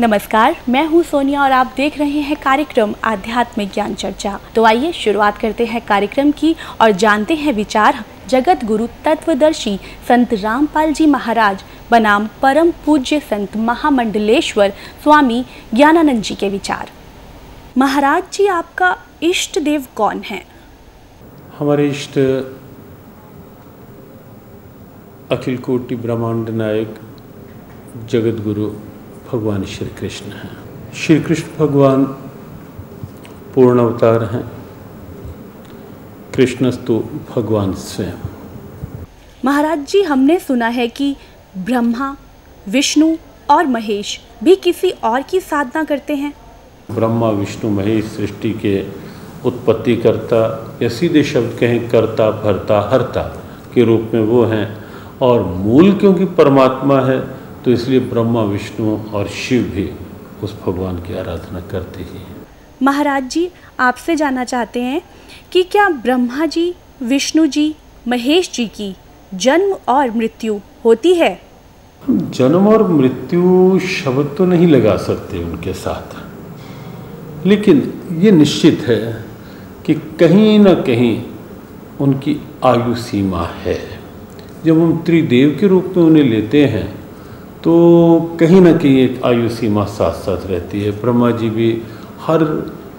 नमस्कार, मैं हूँ सोनिया और आप देख रहे हैं कार्यक्रम आध्यात्मिक ज्ञान चर्चा। तो आइए शुरुआत करते हैं कार्यक्रम की और जानते हैं विचार जगत गुरु तत्वदर्शी संत रामपाल जी महाराज, बनाम परम पूज्य संत महामंडलेश्वर स्वामी ज्ञानानंद जी के विचार। महाराज जी, आपका इष्ट देव कौन है? हमारे इष्ट अखिल कोटि ब्रह्मांड नायक जगत गुरु भगवान श्री कृष्ण हैं। श्री कृष्ण भगवान पूर्ण अवतार हैं। कृष्णस्तु भगवान स्वयं। महाराज जी हमने सुना है कि ब्रह्मा विष्णु और महेश भी किसी और की साधना करते हैं। ब्रह्मा विष्णु महेश सृष्टि के उत्पत्ति करता या सीधे शब्द कहें करता भरता हरता के रूप में वो हैं। और मूल क्योंकि परमात्मा है तो इसलिए ब्रह्मा विष्णु और शिव भी उस भगवान की आराधना करते ही हैं। महाराज जी आपसे जानना चाहते हैं कि क्या ब्रह्मा जी विष्णु जी महेश जी की जन्म और मृत्यु होती है? जन्म और मृत्यु शब्द तो नहीं लगा सकते उनके साथ। लेकिन ये निश्चित है कि कहीं ना कहीं उनकी आयु सीमा है। जब हम त्रिदेव के रूप में उन्हें लेते हैं तो कहीं ना कहीं एक आयु सीमा साथ साथ रहती है। ब्रह्मा जी भी हर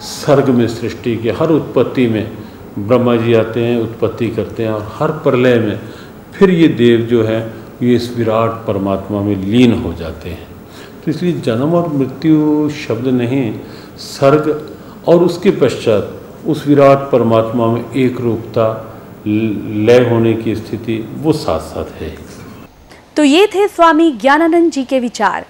सर्ग में सृष्टि के, हर उत्पत्ति में ब्रह्मा जी आते हैं, उत्पत्ति करते हैं और हर प्रलय में फिर ये देव जो है, ये इस विराट परमात्मा में लीन हो जाते हैं। तो इसलिए जन्म और मृत्यु शब्द नहीं, सर्ग और उसके पश्चात उस विराट परमात्मा में एक रूपता लय होने की स्थिति वो साथ साथ है। तो ये थे स्वामी ज्ञानानंद जी के विचार।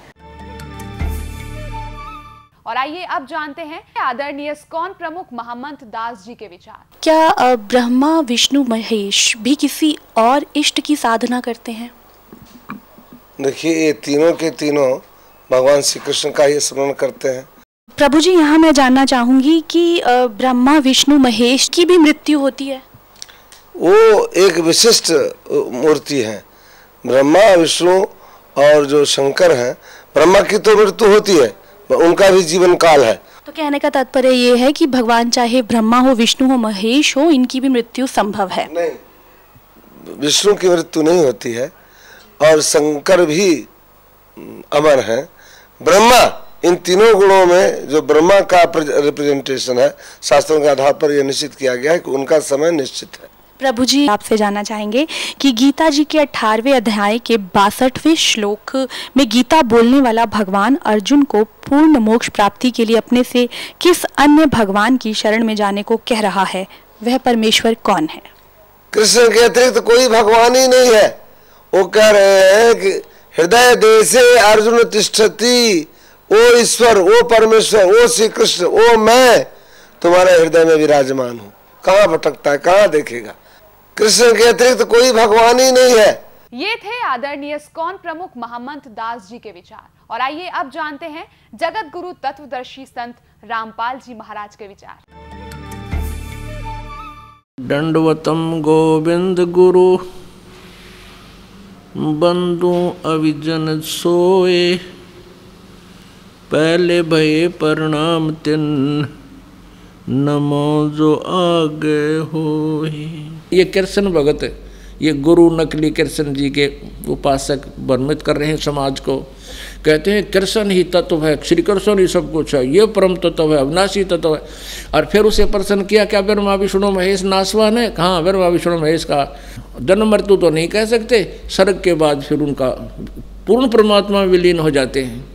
और आइए अब जानते हैं आदरणीय स्कॉन प्रमुख महम्मद दास जी के विचार। क्या ब्रह्मा विष्णु महेश भी किसी और इष्ट की साधना करते हैं? देखिए ये तीनों के तीनों भगवान श्री कृष्ण का ही स्मरण करते हैं। प्रभु जी यहाँ मैं जानना चाहूँगी कि ब्रह्मा विष्णु महेश की भी मृत्यु होती है। वो एक विशिष्ट मूर्ति है। ब्रह्मा विष्णु और जो शंकर हैं ब्रह्मा की तो मृत्यु होती है उनका भी जीवन काल है। तो कहने का तात्पर्य ये है कि भगवान चाहे ब्रह्मा हो विष्णु हो महेश हो इनकी भी मृत्यु संभव है। नहीं विष्णु की मृत्यु नहीं होती है और शंकर भी अमर हैं। ब्रह्मा इन तीनों गुणों में जो ब्रह्मा का रिप्रेजेंटेशन है शास्त्रों के आधार पर यह निश्चित किया गया है कि उनका समय निश्चित है। प्रभु जी, आपसे जानना चाहेंगे कि गीता जी के अठारहवें अध्याय के बासठवें श्लोक में गीता बोलने वाला भगवान अर्जुन को पूर्ण मोक्ष प्राप्ति के लिए अपने से किस अन्य भगवान की शरण में जाने को कह रहा है? वह परमेश्वर कौन है? कृष्ण के अतिरिक्त तो कोई भगवान ही नहीं है। वो कह रहे हैं कि हृदय देशे अर्जुन तिष्ठती, ओ ईश्वर, ओ परमेश्वर, ओ श्री कृष्ण ओ मैं तुम्हारे हृदय में विराजमान हूँ। कहाँ भटकता है? कहाँ देखेगा? कृष्ण के अतिरिक्त तो कोई भगवान ही नहीं है। ये थे आदरणीय स्कॉन प्रमुख महम्मद दास जी के विचार। और आइए अब जानते हैं जगत गुरु तत्वदर्शी संत रामपाल जी महाराज के विचार। दंडवतम गोविंद गुरु बंधु अविजन सोए पहले भये प्रणाम तिन नमो जो आगे हो ये कृष्ण भगत, ये गुरु नकली कृष्ण जी के उपासक वर्णित कर रहे हैं समाज को। कहते हैं, कृष्ण ही तत्व है, श्री कृष्ण ही सब कुछ है, ये परम तत्व है, अविनाशी तत्व है। और फिर उसे प्रश्न किया, क्या ब्रह्मा, विष्णु, महेश नासवान है? कहाँ ब्रह्मा, विष्णु, महेश का जन्म मृत्यु तो नहीं कह सकते सर्ग के बाद फिर उनका पूर्ण परमात्मा विलीन हो जाते हैं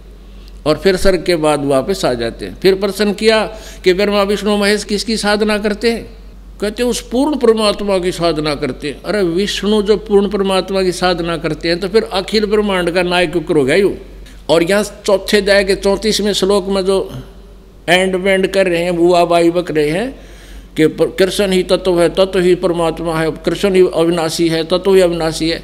और फिर सर्ग के बाद वापस आ जाते हैं। फिर प्रश्न किया कि ब्रह्मा, विष्णु, महेश किसकी साधना करते हैं? कहते हैं, उस पूर्ण परमात्मा की साधना करते हैं। अरे, विष्णु जो पूर्ण परमात्मा की साधना करते हैं तो फिर अखिल ब्रह्मांड का नायक उक्र हो गया यू। और यहाँ चौथे अध्याय के चौंतीसवें श्लोक में जो एंड वेंड कर रहे हैं, बुआ बाई बक रहे हैं, कि कृष्ण ही तत्व है, तत्व ही परमात्मा है, कृष्ण ही अविनाशी है, तत्व ही अविनाशी है।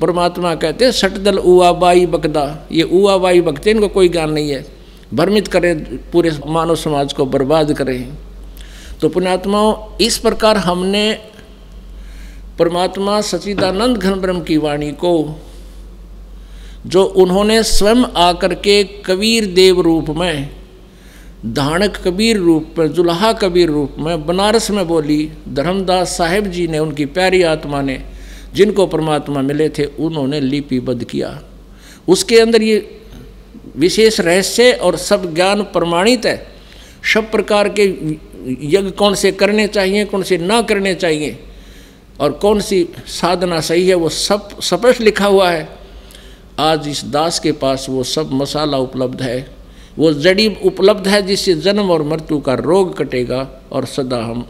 परमात्मा कहते हैं सटदल उआ बाई बकदा ये उआ बाई बकते इनको कोई ज्ञान नहीं है। भ्रमित करें, पूरे मानव समाज को बर्बाद करें। तो पुण्यात्माओं, इस प्रकार हमने परमात्मा सचिदानंद घन ब्रह्म की वाणी को, जो उन्होंने स्वयं आकर के कबीर देव रूप में धानक कबीर रूप में, जुल्हा कबीर रूप में, बनारस में बोली, धर्मदास साहेब जी ने, उनकी प्यारी आत्मा ने, जिनको परमात्मा मिले थे, उन्होंने लिपिबद्ध किया। उसके अंदर ये विशेष रहस्य और सब ज्ञान प्रमाणित है। सब प्रकार के यज्ञ कौन से करने चाहिए, कौन से ना करने चाहिए, और कौन सी साधना सही है, वो सब स्पष्ट लिखा हुआ है। आज इस दास के पास वो सब मसाला उपलब्ध है। वो जड़ी उपलब्ध है जिससे जन्म और मृत्यु का रोग कटेगा, और सदा हम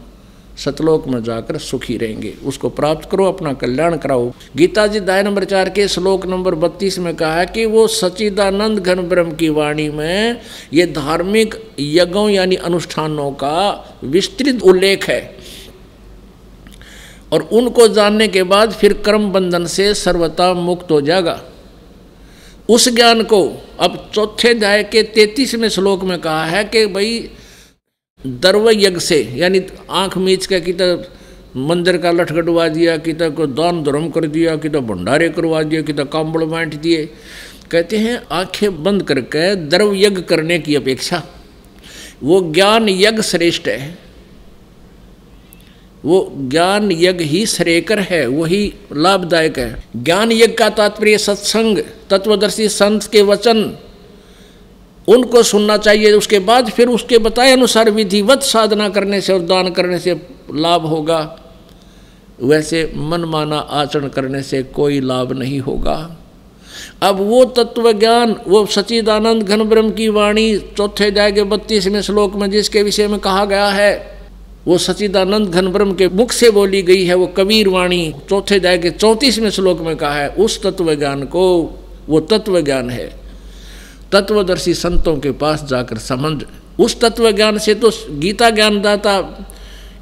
सतलोक में जाकर सुखी रहेंगे। उसको प्राप्त करो, अपना कल्याण कराओ। गीता जी दाय नंबर चार के श्लोक नंबर बत्तीस में कहा है कि वो सचिदानंद घन ब्रह्म की वाणी में ये धार्मिक यज्ञों यानी अनुष्ठानों का विस्तृत उल्लेख है। और उनको जानने के बाद फिर कर्म बंधन से सर्वता मुक्त हो जाएगा। उस ज्ञान को अब चौथे अध्याय के तैतीसवें श्लोक में कहा है कि भाई दर्व यज्ञ से, यानी आँख मीच के कित मंदिर का लठ कटवा दिया कि को दान धर्म कर दिया कि भंडारे करवा दिया कि काम्बड़ बांट दिए। कहते हैं, आँखें बंद करके द्रव यज्ञ करने की अपेक्षा। वो ज्ञान यज्ञ श्रेष्ठ है। वो ज्ञान यज्ञ ही श्रेयकर है, वही लाभदायक है। ज्ञान यज्ञ का तात्पर्य सत्संग, तत्वदर्शी संत के वचन उनको सुनना चाहिए। उसके बाद फिर उसके बताए अनुसार विधिवत साधना करने से और दान करने से लाभ होगा। वैसे मनमाना आचरण करने से कोई लाभ नहीं होगा। अब वो तत्व ज्ञान वो सचिदानंद घन ब्रह्म की वाणी चौथे जाएगे बत्तीसवें श्लोक में जिसके विषय में कहा गया है, वो सचिदानंद घन ब्रह्म के मुख से बोली गई है, वो कबीर वाणी चौथे जाए के चौंतीसवें श्लोक में कहा है, उस तत्व ज्ञान को, वो तत्व ज्ञान है। तत्वदर्शी संतों के पास जाकर संबंध उस तत्व ज्ञान से तो गीता ज्ञानदाता,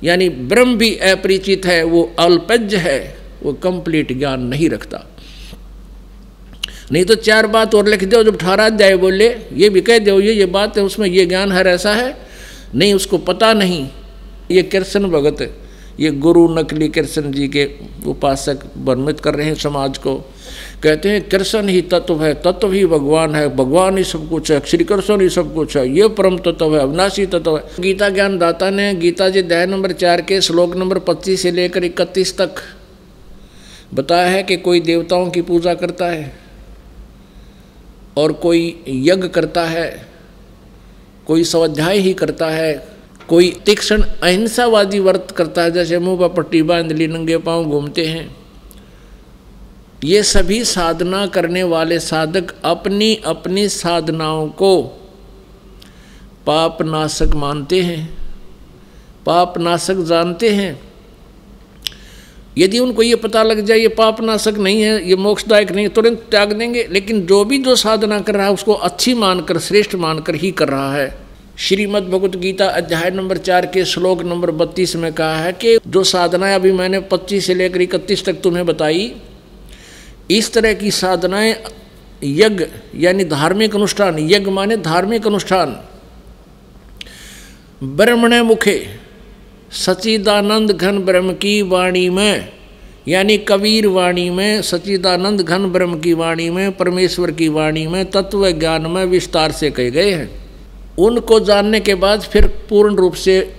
यानी ब्रह्म भी अपरिचित है, वो अल्पज्य है, वो कंप्लीट ज्ञान नहीं रखता। नहीं तो चार बात और लिख दो, जब ठहरा जाए बोले, ये भी कह दो, ये ये बात है, उसमें ये ज्ञान हर ऐसा है, नहीं उसको पता नहीं। ये कृष्ण भगत, ये गुरु नकली कृष्ण जी के उपासक वर्णित कर रहे हैं समाज को। कहते हैं कृष्ण ही तत्व है, तत्व ही भगवान है, भगवान ही सब कुछ है, श्री कृष्ण ही सब कुछ है, ये परम तत्व है, अविनाशी तत्व है। गीता ज्ञान दाता ने गीता जी दया नंबर चार के श्लोक नंबर पच्चीस से लेकर इकतीस तक बताया है कि कोई देवताओं की पूजा करता है और कोई यज्ञ करता है, कोई स्वाध्याय ही करता है, कोई तीक्ष्ण अहिंसावादी वर्त करता है, जैसे मुँह पर पट्टी बाँध ली, नंगे पाँव घूमते हैं। ये सभी साधना करने वाले साधक अपनी अपनी साधनाओं को पाप नाशक मानते हैं। पाप नाशक जानते हैं। यदि उनको ये पता लग जाए, ये पाप नाशक नहीं है, ये मोक्षदायक नहीं है, तुरंत त्याग देंगे। लेकिन जो भी जो साधना कर रहा है, उसको अच्छी मानकर, श्रेष्ठ मानकर ही कर रहा है। श्रीमद् भगवत गीता अध्याय नंबर चार के श्लोक नंबर बत्तीस में कहा है कि जो साधनाएँ अभी मैंने पच्चीस से लेकर इकतीस तक तुम्हें बताई इस तरह की साधनाएँ यज्ञ, यानी धार्मिक अनुष्ठान, यज्ञ माने धार्मिक अनुष्ठान। ब्रह्मण मुखे सचिदानंद घन ब्रह्म की वाणी में, यानी कबीर वाणी में सचिदानंद घन ब्रह्म की वाणी में, परमेश्वर की वाणी में, तत्व ज्ञान में विस्तार से कहे गए हैं। उनको जानने के बाद फिर पूर्ण रूप से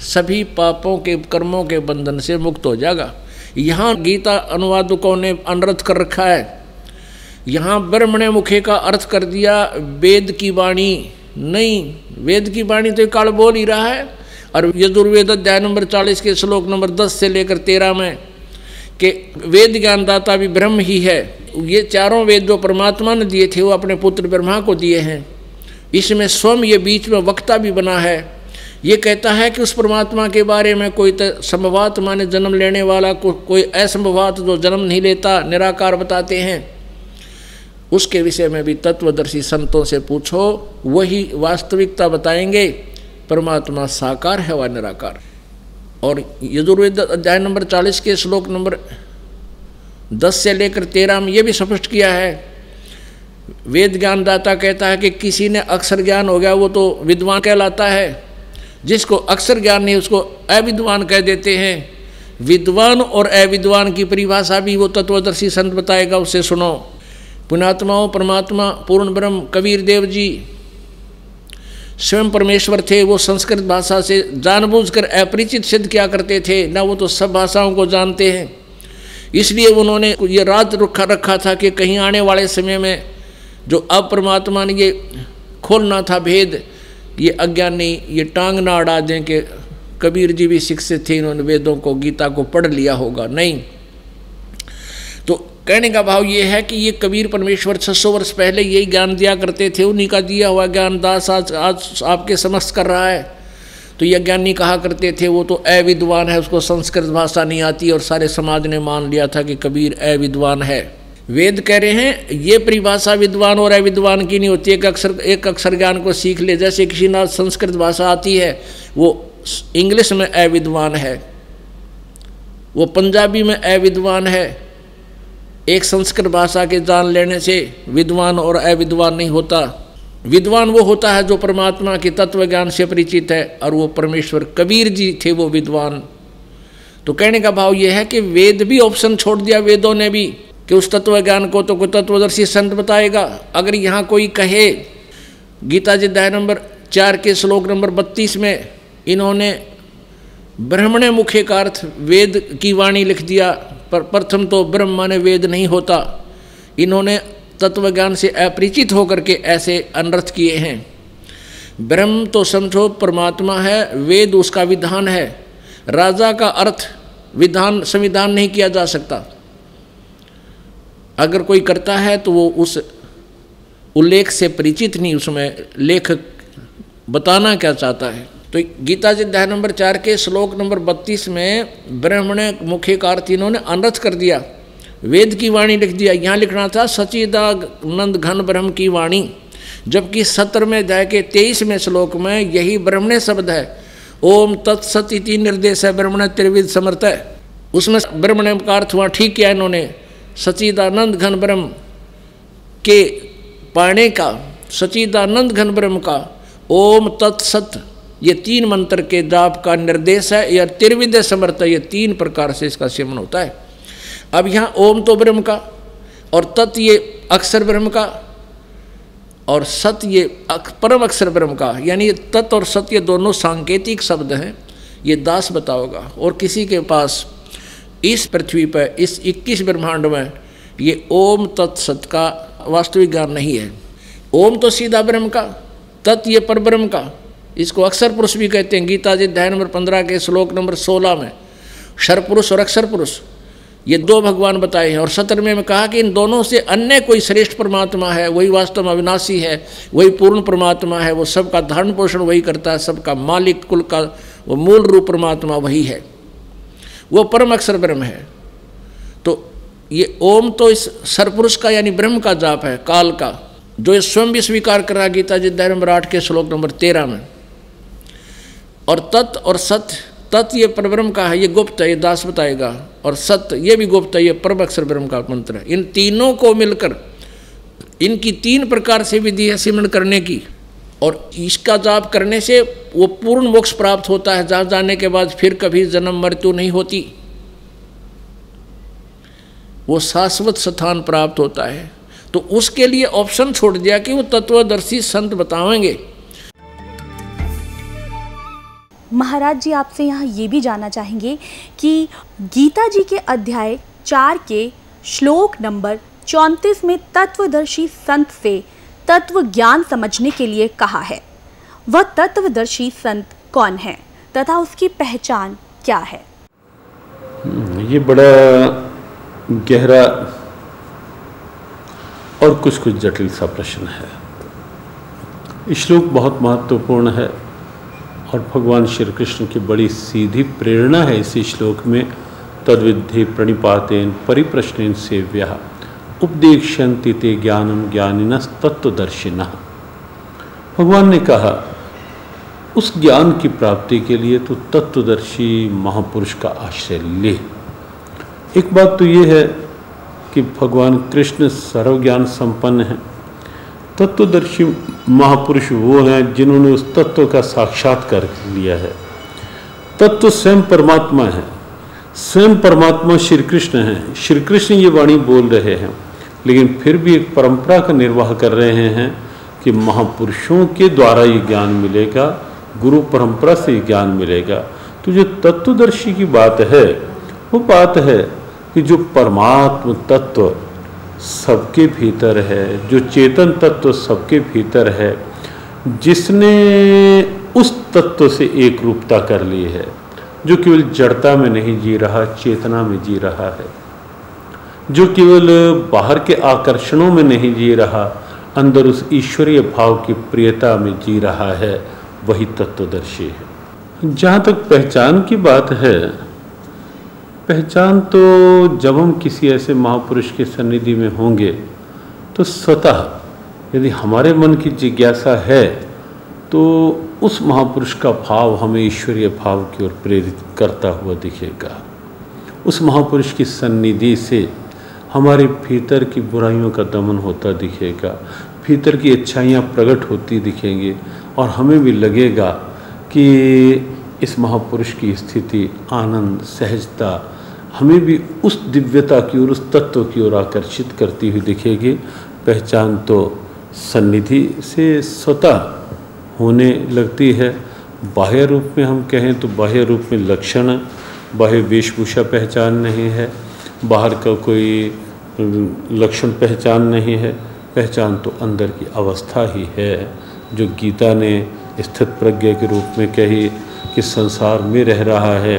सभी पापों के कर्मों के बंधन से मुक्त हो जाएगा। यहाँ गीता अनुवादकों ने अनर्थ कर रखा है। यहाँ ब्रह्मण्य मुखे का अर्थ कर दिया, वेद की वाणी। नहीं, वेद की वाणी तो काल बोल ही रहा है। और यजुर्वेद अध्याय नंबर चालीस के श्लोक नंबर दस से लेकर तेरह में कि वेद ज्ञानदाता भी ब्रह्म ही है। ये चारों वेद जो परमात्मा ने दिए थे, वो अपने पुत्र ब्रह्मा को दिए हैं। इसमें स्वयं ये बीच में वक्ता भी बना है। ये कहता है कि उस परमात्मा के बारे में कोई संभवात माने जन्म लेने वाला को, कोई असंभवात जो जन्म नहीं लेता निराकार बताते हैं। उसके विषय में भी तत्वदर्शी संतों से पूछो वही वास्तविकता बताएँगे परमात्मा साकार है व निराकार? और यजुर्वेद अध्याय नंबर चालीस के श्लोक नंबर दस से लेकर तेरह में ये भी स्पष्ट किया है। वेद ज्ञानदाता कहता है कि किसी ने अक्षर ज्ञान हो गया वो तो विद्वान कहलाता है। जिसको अक्सर ज्ञान नहीं उसको अविद्वान कह देते हैं। विद्वान और अविद्वान की परिभाषा भी वो तत्वदर्शी संत बताएगा, उसे सुनो। पुणात्माओं परमात्मा, पूर्ण ब्रह्म, कबीर देव जी, स्वयं परमेश्वर थे, वो संस्कृत भाषा से जानबूझकर अपरिचित सिद्ध किया करते थे, ना वो तो सब भाषाओं को जानते हैं। इसलिए उन्होंने ये रात रुखा रखा था कि कहीं आने वाले समय में जो अपरमात्मा ने ये खोलना था भेद ये अज्ञानी, ये टांग ना अड़ा दें कि कबीर जी भी शिक्षित थे, इन्होंने वेदों को, गीता को पढ़ लिया होगा। नहीं। तो कहने का भाव ये है कि ये कबीर परमेश्वर 600 वर्ष पहले यही ज्ञान दिया करते थे, उन्हीं का दिया हुआ ज्ञान दास आज आज आपके समक्ष कर रहा है। तो ये ज्ञानी कहा करते थे, वो तो अविद्वान है, उसको संस्कृत भाषा नहीं आती और सारे समाज ने मान लिया था कि कबीर अविद्वान है। वेद कह रहे हैं, ये परिभाषा विद्वान और अविद्वान की नहीं होती। एक अक्षर एक अक्षर ज्ञान को सीख ले। जैसे किसी ना संस्कृत भाषा आती है, वो इंग्लिश में अविद्वान है। वो पंजाबी में अविद्वान है। एक संस्कृत भाषा के जान लेने से विद्वान और अविद्वान नहीं होता। विद्वान वो होता है जो परमात्मा के तत्व ज्ञान से परिचित है और वो परमेश्वर कबीर जी थे, वो विद्वान। तो कहने का भाव ये है कि वेद भी ऑप्शन छोड़ दिया, वेदों ने भी। कि उस तत्व ज्ञान को तो कोई तत्वदर्शी संत बताएगा। अगर यहाँ कोई कहे, गीता जी अध्याय नंबर चार के श्लोक नंबर बत्तीस में इन्होंने ब्रह्मणे मुख्य का अर्थ वेद की वाणी लिख दिया, पर प्रथम तो ब्रह्म माने वेद नहीं होता। इन्होंने तत्व ज्ञान से अपरिचित होकर के ऐसे अनर्थ किए हैं। ब्रह्म तो समझो परमात्मा है, वेद उसका विधान है। राजा का अर्थ विधान, संविधान नहीं किया जा सकता। अगर कोई करता है तो वो उस उल्लेख से परिचित नहीं, उसमें लेखक बताना क्या चाहता है। तो गीता जी अध्याय नंबर चार के श्लोक नंबर बत्तीस में ब्राह्मण मुख्य का अर्थ इन्होंने अनर्थ कर दिया। वेद की वाणी लिख दिया। यहाँ लिखना था सचिदा नंद घन ब्रह्म की वाणी। जबकि सत्र में अध्याय के तेईसवें श्लोक में यही ब्रह्मणे शब्द है। ओम तत्सत निर्देश है ब्रह्मण त्रिविद समर्थ है। उसमें ब्रह्मण का अर्थ वहाँ ठीक किया इन्होंने। सचिदानंद घन ब्रह्म के पाने का सचिदानंद घन ब्रह्म का, ओम तत्सत, ये तीन मंत्र के दाप का निर्देश है, या त्रिविद्य समर्थ, ये तीन प्रकार से इसका सेवन होता है। अब यहाँ ओम तो ब्रह्म का, और तत् ये अक्षर ब्रह्म का, और सत ये परम अक्षर ब्रह्म का, यानी तत् और सत्य दोनों सांकेतिक शब्द हैं, ये दास बताओगा। और किसी के पास इस पृथ्वी पर, इस 21 ब्रह्मांड में, ये ओम तत्सत का वास्तविक ज्ञान नहीं है। ओम तो सीधा ब्रह्म का, तत् ये पर ब्रह्म का। इसको अक्षर पुरुष भी कहते हैं। गीता जी अध्याय नंबर पंद्रह के श्लोक नंबर सोलह में, शर पुरुष और अक्षर पुरुष, ये दो भगवान बताए हैं। और सत्रहवें में कहा कि इन दोनों से अन्य कोई श्रेष्ठ परमात्मा है, वही वास्तव में अविनाशी है, वही पूर्ण परमात्मा है, वो सबका धारण पोषण वही करता है, सबका मालिक, कुल का वो मूल रूप परमात्मा वही है। वो परम अक्षर ब्रह्म है। तो ये ओम तो इस सरपुरुष का यानी ब्रह्म का जाप है, काल का, जो ये स्वयं भी स्वीकार कर रहा गीता जी अध्याय नंबर आठ के श्लोक नंबर तेरह में। और तत् और सत्य तत् ये परब्रह्म का है, ये गुप्त है, ये दास बताएगा। और सत्य ये भी गुप्त है, ये परम अक्षर ब्रह्म का मंत्र है। इन तीनों को मिलकर, इनकी तीन प्रकार से विधि है सिमरण करने की। और इसका जाप करने से वो पूर्ण मोक्ष प्राप्त होता है। जहाँ जाने के बाद फिर कभी जन्म मृत्यु नहीं होती। वो शाश्वत स्थान प्राप्त होता है। तो उसके लिए ऑप्शन छोड़ दिया कि वो तत्वदर्शी संत बताएँगे महाराज जी, आपसे यहाँ ये भी जानना चाहेंगे कि गीता जी के अध्याय चार के श्लोक नंबर चौंतीस में तत्वदर्शी संत से तत्व ज्ञान समझने के लिए कहा है। वह तत्वदर्शी संत कौन है तथा उसकी पहचान क्या है? ये बड़ा गहरा और कुछ कुछ जटिल सा प्रश्न है। श्लोक बहुत महत्वपूर्ण है और भगवान श्री कृष्ण की बड़ी सीधी प्रेरणा है इस श्लोक में तद्विधि प्रणिपातेन परिप्रश्न सेव्या। उपदेक्षन्ति ते ज्ञानम ज्ञानिन तत्वदर्शिन भगवान ने कहा, उस ज्ञान की प्राप्ति के लिए तो तत्वदर्शी महापुरुष का आश्रय ले। एक बात तो ये है कि भगवान कृष्ण सर्वज्ञान संपन्न है। तत्वदर्शी महापुरुष वो हैं जिन्होंने उस तत्व का साक्षात्कार लिया है। तत्व स्वयं परमात्मा है। स्वयं परमात्मा श्री कृष्ण हैं। श्री कृष्ण ये वाणी बोल रहे हैं। लेकिन फिर भी एक परंपरा का निर्वाह कर रहे हैं कि महापुरुषों के द्वारा ये ज्ञान मिलेगा, गुरु परंपरा से ज्ञान मिलेगा। तो जो तत्वदर्शी की बात है, वो बात है कि जो परमात्म तत्व सबके भीतर है, जो चेतन तत्व सबके भीतर है, जिसने उस तत्व से एक रूपता कर ली है, जो केवल जड़ता में नहीं जी रहा, चेतना में जी रहा है। जो केवल बाहर के आकर्षणों में नहीं जी रहा, अंदर उस ईश्वरीय भाव की प्रियता में जी रहा है, वही तत्वदर्शी है। जहाँ तक पहचान की बात है, पहचान तो जब हम किसी ऐसे महापुरुष के सन्निधि में होंगे तो स्वतः यदि हमारे मन की जिज्ञासा है तो उस महापुरुष का भाव हमें ईश्वरीय भाव की ओर प्रेरित करता हुआ दिखेगा। उस महापुरुष की सन्निधि से हमारे भीतर की बुराइयों का दमन होता दिखेगा, भीतर की अच्छाइयाँ प्रकट होती दिखेंगी और हमें भी लगेगा कि इस महापुरुष की स्थिति आनंद, सहजता हमें भी उस दिव्यता की ओर, उस तत्व की ओर आकर्षित करती हुई दिखेगी। पहचान तो सन्निधि से स्वतः होने लगती है। बाह्य रूप में हम कहें तो बाह्य रूप में लक्षण, बाह्य वेशभूषा पहचान नहीं है। बाहर का कोई लक्षण पहचान नहीं है। पहचान तो अंदर की अवस्था ही है, जो गीता ने स्थित प्रज्ञा के रूप में कही कि संसार में रह रहा है,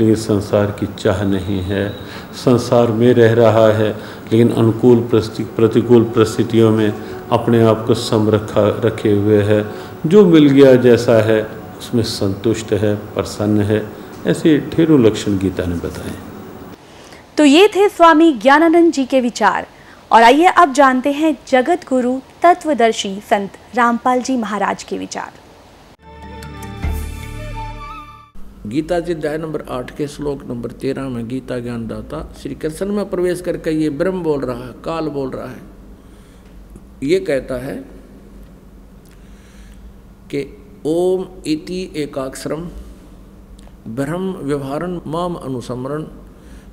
लेकिन संसार की चाह नहीं है। संसार में रह रहा है, लेकिन अनुकूल प्रतिकूल परिस्थितियों में अपने आप को सम रखा रखे हुए है। जो मिल गया जैसा है, उसमें संतुष्ट है, प्रसन्न है। ऐसे ढेरों लक्षण गीता ने बताए। तो ये थे स्वामी ज्ञानानंद जी के विचार। और आइए अब जानते हैं जगत गुरु, तत्वदर्शी संत रामपाल जी महाराज के विचार। गीता जी अध्याय नंबर आठ के श्लोक नंबर तेरह में गीता ज्ञान दाता, श्री कृष्ण में प्रवेश करके ये ब्रह्म बोल रहा है, काल बोल रहा है। ये कहता है कि ओम इति एकाक्षरम, ब्रह्म व्यवहारन माम अनुसमरण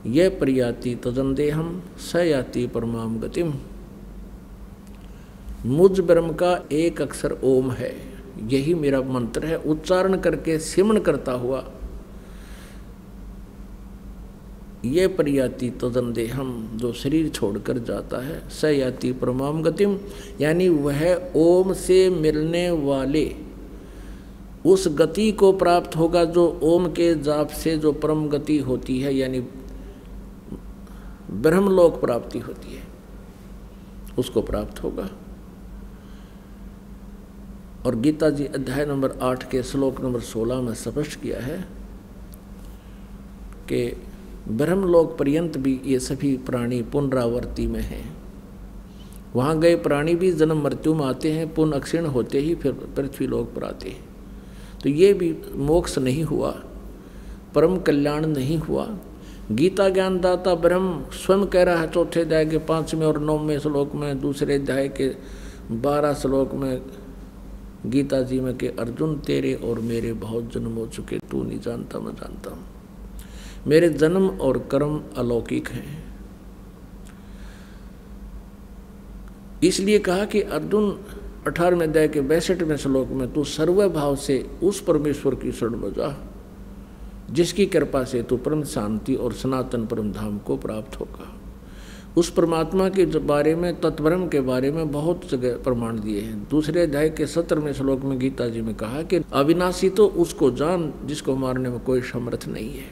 ये प्रयाति तदंदेहम स याति परमाम गतिम मुझ ब्रह्म का एक अक्षर ओम है, यही मेरा मंत्र है। उच्चारण करके सिमन करता हुआ, ये प्रयाति तदंदेहम जो शरीर छोड़कर जाता है स याति परमाम गतिम यानी वह ओम से मिलने वाले, उस गति को प्राप्त होगा जो ओम के जाप से जो परम गति होती है, यानी ब्रह्मलोक प्राप्ति होती है। उसको प्राप्त होगा। और गीता जी अध्याय नंबर आठ के श्लोक नंबर सोलह में स्पष्ट किया है कि ब्रह्मलोक पर्यंत भी ये सभी प्राणी पुनरावर्ती में हैं। वहाँ गए प्राणी भी जन्म मृत्यु में आते हैं, पुनः अक्षीण होते ही फिर पृथ्वी लोक पर आते हैं। तो ये भी मोक्ष नहीं हुआ, परम कल्याण नहीं हुआ। गीता ज्ञानदाता ब्रह्म स्वयं कह रहा है, चौथे अध्याय के पाँचवें और नौवें श्लोक में, दूसरे अध्याय के बारह श्लोक में, गीता जी में कि, अर्जुन तेरे और मेरे बहुत जन्म हो चुके, तू नहीं जानता, मैं जानता हूँ। मेरे जन्म और कर्म अलौकिक हैं। इसलिए कहा कि अर्जुन अठारहवें अध्याय के बैसठवें श्लोक में, तू सर्वभाव से उस परमेश्वर की शरण में जा। जिसकी कृपा से तू परम शांति और सनातन परम धाम को प्राप्त होगा। उस परमात्मा के बारे में तत्वरम के बारे में बहुत जगह प्रमाण दिए हैं। दूसरे अध्याय के सत्रहवें श्लोक में गीता जी में कहा कि अविनाशी तो उसको जान जिसको मारने में कोई समर्थ नहीं है।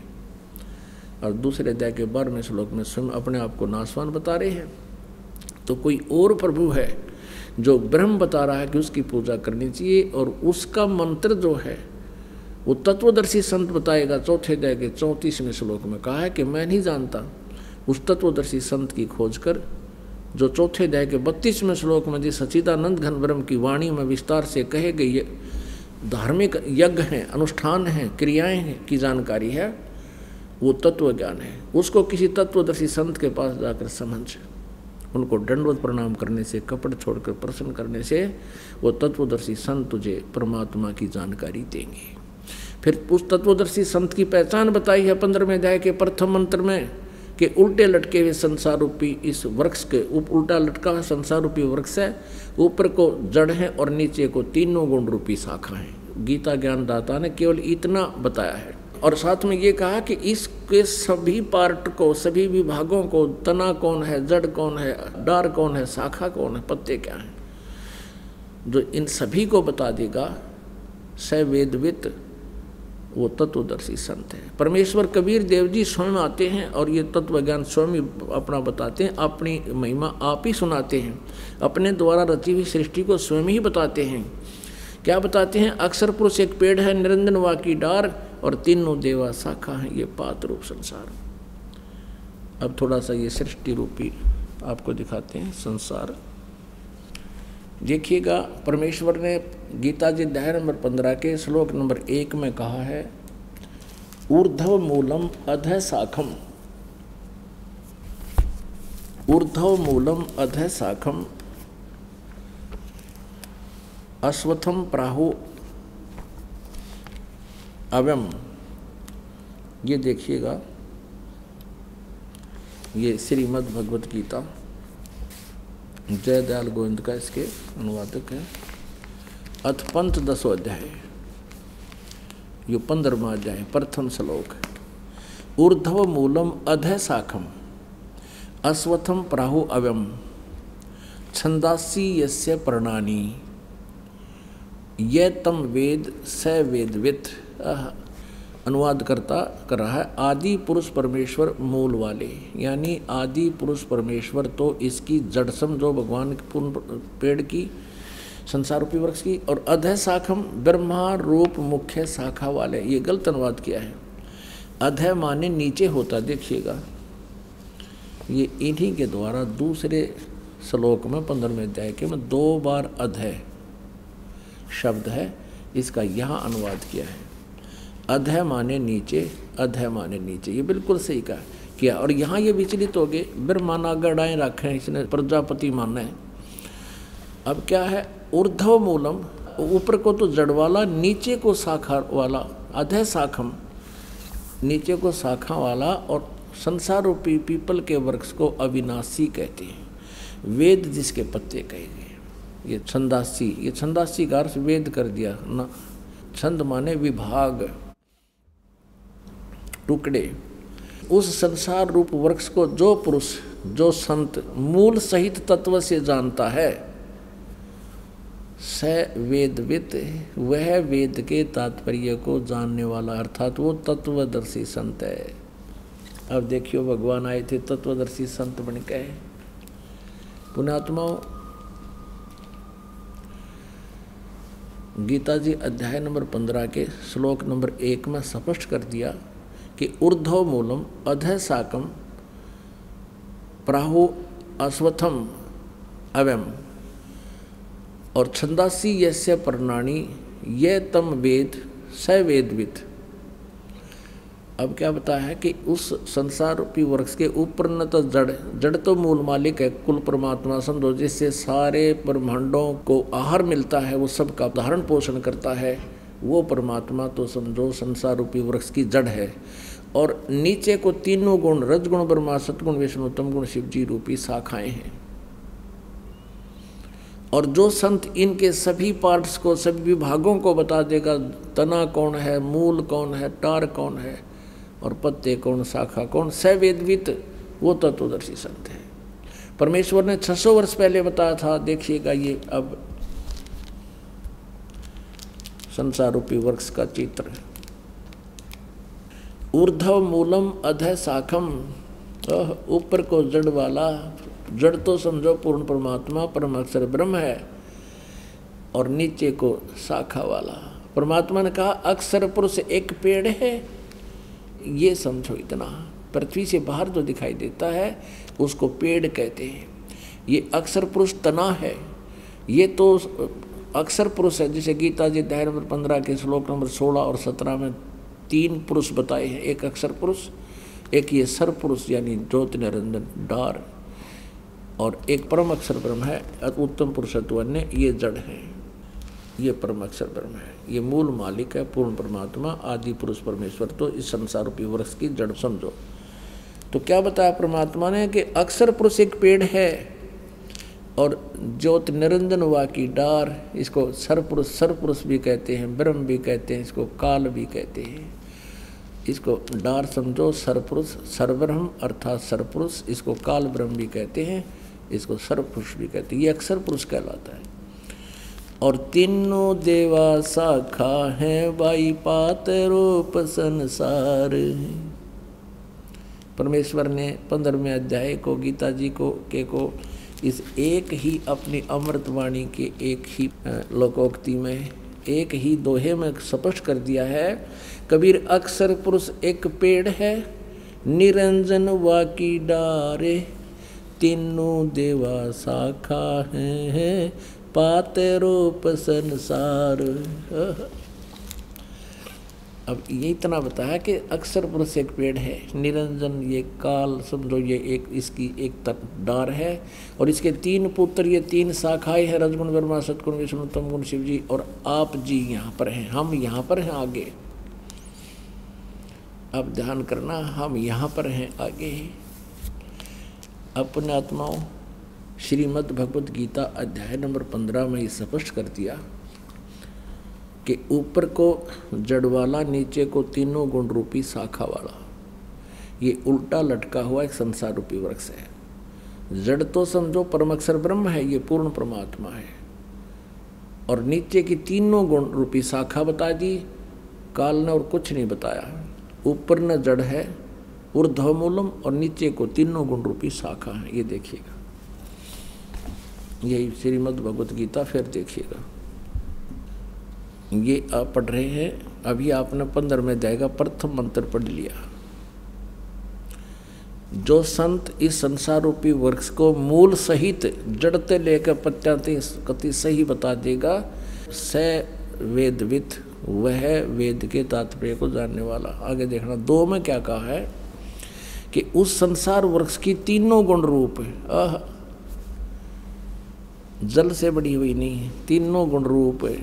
और दूसरे अध्याय के बारहवें श्लोक में स्वयं अपने आप को नासवान बता रहे हैं। तो कोई और प्रभु है जो ब्रह्म बता रहा है कि उसकी पूजा करनी चाहिए और उसका मंत्र जो है वो तत्वदर्शी संत बताएगा चौथे अध्याय के चौंतीसवें श्लोक में कहा है कि मैं नहीं जानता उस तत्वदर्शी संत की खोज कर, जो चौथे अध्याय के बत्तीसवें श्लोक में जिस सचिदानंद घन ब्रह्म की वाणी में विस्तार से कहे गई धार्मिक यज्ञ हैं, अनुष्ठान हैं, क्रियाएँ हैं, की जानकारी है, वो तत्व ज्ञान है। उसको किसी तत्वदर्शी संत के पास जाकर समझ। उनको दंडवत प्रणाम करने से कपड़ छोड़कर प्रसन्न करने से, वो तत्वदर्शी संत तुझे परमात्मा की जानकारी देंगे। फिर उस तत्वदर्शी संत की पहचान बताई है पंद्रहवें अध्याय के प्रथम मंत्र में कि उल्टे लटके हुए संसार रूपी इस वृक्ष के उप उल्टा लटका हुआ संसार रूपी वृक्ष है, ऊपर को जड़ है और नीचे को तीनों गुण रूपी शाखा है। गीता ज्ञान दाता ने केवल इतना बताया है। और साथ में ये कहा कि इसके सभी पार्ट को, सभी विभागों को, तना कौन है, जड़ कौन है, डार कौन है, शाखा कौन है, पत्ते क्या है, जो इन सभी को बता देगा स वो तत्वदर्शी संत है। परमेश्वर कबीर देव जी स्वयं आते हैं और ये तत्व ज्ञान स्वयं अपना बताते हैं, अपनी महिमा आप ही सुनाते हैं, अपने द्वारा रची हुई सृष्टि को स्वयं ही बताते हैं। क्या बताते हैं? अक्सर पुरुष एक पेड़ है, निरंजन वा की डार और तीनों देवा शाखा है, ये पात रूप संसार। अब थोड़ा सा ये सृष्टि रूपी आपको दिखाते हैं, संसार। देखिएगा, परमेश्वर ने गीता जी अध्याय नंबर पंद्रह के श्लोक नंबर एक में कहा है, ऊर्धव मूलम अध शाखम ऊर्धव मूलम अध शाखम अश्वथम प्राहु अवम ये देखिएगा, ये श्रीमद् भगवत गीता जय दयाल गोविंद का इसके अनुवादक है। अथ पंच दसो अध्याय। यो पंद्रमा अध्याय, प्रथम श्लोक। ऊर्धव मूलम अध शाखम अश्वथम प्राहु अव्यम, छंदासी यस्य प्रणानी। ये तम वेद स वेदवित। अनुवाद करता कर रहा है, आदि पुरुष परमेश्वर मूल वाले। यानी आदि पुरुष परमेश्वर तो इसकी जड़ समझो भगवान पूर्ण पेड़ की संसार रूपी वृक्ष की और अध शाखम ब्रह्मा रूप मुख्य शाखा वाले। ये गलत अनुवाद किया है। अध माने नीचे होता देखिएगा। ये इन्हीं के द्वारा दूसरे श्लोक में पंद्रहवें अध्याय के में दो बार अधय शब्द है, इसका यहाँ अनुवाद किया है। अधय माने नीचे अधय माने नीचे। ये बिल्कुल सही कहा। किया? और यहाँ ये विचलित हो गए। ब्रह्माना गड़ाएँ रखे, इसने प्रजापति माना। है अब क्या है? ऊर्धव मूलम, ऊपर को तो जड़ वाला, नीचे को शाखा वाला अधय शाखम। नीचे को शाखा वाला और संसार रूपी पीपल के वृक्ष को अविनाशी कहते हैं। वेद जिसके पत्ते कहे गए ये छंदासी ये छंदासी का अर्थ वेद कर दिया। ना, छंद माने विभाग। टुकड़े। उस संसार रूप वृक्ष को जो पुरुष, जो संत मूल सहित तत्व से जानता है स वेदवित, वह वेद के तात्पर्य को जानने वाला अर्थात वो तत्वदर्शी संत है। अब देखियो भगवान आए थे, तत्वदर्शी संत बन के पुणात्माओं गीता जी अध्याय नंबर पंद्रह के श्लोक नंबर एक में स्पष्ट कर दिया कि ऊर्ध्व मूलम, अध साकम प्राहु अश्वथम अवम और छंदासी यस्य प्रणाणी ये तम वेद, स वेदविद अब क्या बताया है कि उस संसार रूपी वृक्ष के ऊपर न तो जड़ जड़ तो मूल मालिक है, कुल परमात्मा समझो, जिससे सारे ब्रह्मांडों को आहार मिलता है, वो सबका धारण पोषण करता है, वो परमात्मा तो समझो संसार रूपी वृक्ष की जड़ है। और नीचे को तीनों गुण रजगुण ब्रह्मा, सतगुण, विष्णु, उत्तम गुण शिव जी रूपी शाखाएँ हैं। और जो संत इनके सभी पार्ट्स को, सभी विभागों को बता देगा, तना कौन है, मूल कौन है टार कौन है, और पत्ते कौन, शाखा कौन, सवेदवित, वो तत्वदर्शी संत है। परमेश्वर ने 600 वर्ष पहले बताया था, देखिएगा ये अब संसार रूपी वृक्ष का चित्र ऊर्धव मूलम अध शाखम। ऊपर को जड़ वाला, जड़ तो समझो पूर्ण परमात्मा परम अक्षर ब्रह्म है, और नीचे को शाखा वाला। परमात्मा ने कहा, अक्षर पुरुष एक पेड़ है। ये समझो इतना। पृथ्वी से बाहर जो दिखाई देता है, उसको पेड़ कहते हैं। ये अक्षर पुरुष तना है। ये तो अक्षर पुरुष है, जिसे गीता जी अध्याय नंबर पंद्रह के श्लोक नंबर सोलह और सत्रह में तीन पुरुष बताए हैं, एक अक्षर पुरुष, एक ये सर पुरुष, यानी ज्योति निरंजन डार, और एक परम अक्षर ब्रह्म है उत्तम पुरुषत्व अन्य, ये जड़ है। ये परम अक्षर ब्रह्म है। ये मूल मालिक है, पूर्ण परमात्मा, आदि पुरुष परमेश्वर तो इस संसार रूपी वृक्ष की जड़ समझो। तो क्या बताया परमात्मा ने कि अक्षर पुरुष एक पेड़ है, और ज्योत निरंजन हुआ की डार, इसको सरपुरुष सरपुरुष भी कहते हैं, ब्रह्म भी कहते हैं, इसको काल भी कहते हैं। इसको डार समझो सरपुरुष सरब्रह्म अर्थात सरपुरुष इसको काल ब्रह्म भी कहते हैं, इसको सरपुरुष भी कहते हैं। ये अक्सर पुरुष कहलाता है। और तीनों देवा शाखा है बाई पात रूप संसार परमेश्वर ने पंद्रहवें अध्याय को, गीता जी को, के को, इस एक ही अपनी अमृतवाणी के एक ही लोकोक्ति में, एक ही दोहे में स्पष्ट कर दिया है कबीर अक्सर पुरुष एक पेड़ है, निरंजन वाकी डारे। तीनों देवा शाखा है, पाते रूप संसार। अब ये इतना बताया कि अक्सर पुरुष एक पेड़ है, निरंजन ये काल, समझो ये एक, इसकी एक तक डार है। और इसके तीन पुत्र, ये तीन शाखाएँ हैं, रजगुण वर्मा सतगुण, विष्णु तम गुण, शिव जी और आप जी यहाँ पर हैं। हम यहाँ पर हैं आगे। अब ध्यान करना, हम यहाँ पर हैं, आगे अपने आत्माओं, श्रीमद् भगवत गीता अध्याय नंबर पंद्रह में स्पष्ट कर दिया कि ऊपर को जड़ वाला, नीचे को तीनों गुण रूपी शाखा वाला। ये उल्टा लटका हुआ एक संसार रूपी वृक्ष है। जड़ तो समझो परमक्षर ब्रह्म है, ये पूर्ण परमात्मा है। और नीचे की तीनों गुण रूपी शाखा बता दी, काल ने और कुछ नहीं बताया। ऊपर न जड़ है, ऊर्ध्वमूलम और नीचे को तीनों गुण रूपी शाखा है। ये देखिएगा। यही श्रीमद् भगवत गीता फिर देखिएगा। ये आप पढ़ रहे हैं, अभी आपने पंद्रह में जाएगा, प्रथम मंत्र पढ़ लिया। जो संत इस संसार रूपी वृक्ष को मूल सहित जड़ते लेकर पत्याते कति सही बता देगा, स वेदवित वह वेद के तात्पर्य को जानने वाला। आगे देखना, दो में क्या कहा है कि उस संसार वृक्ष की तीनों गुण रूप आह, जल से बड़ी हुई नहीं है, तीनों गुण रूप है।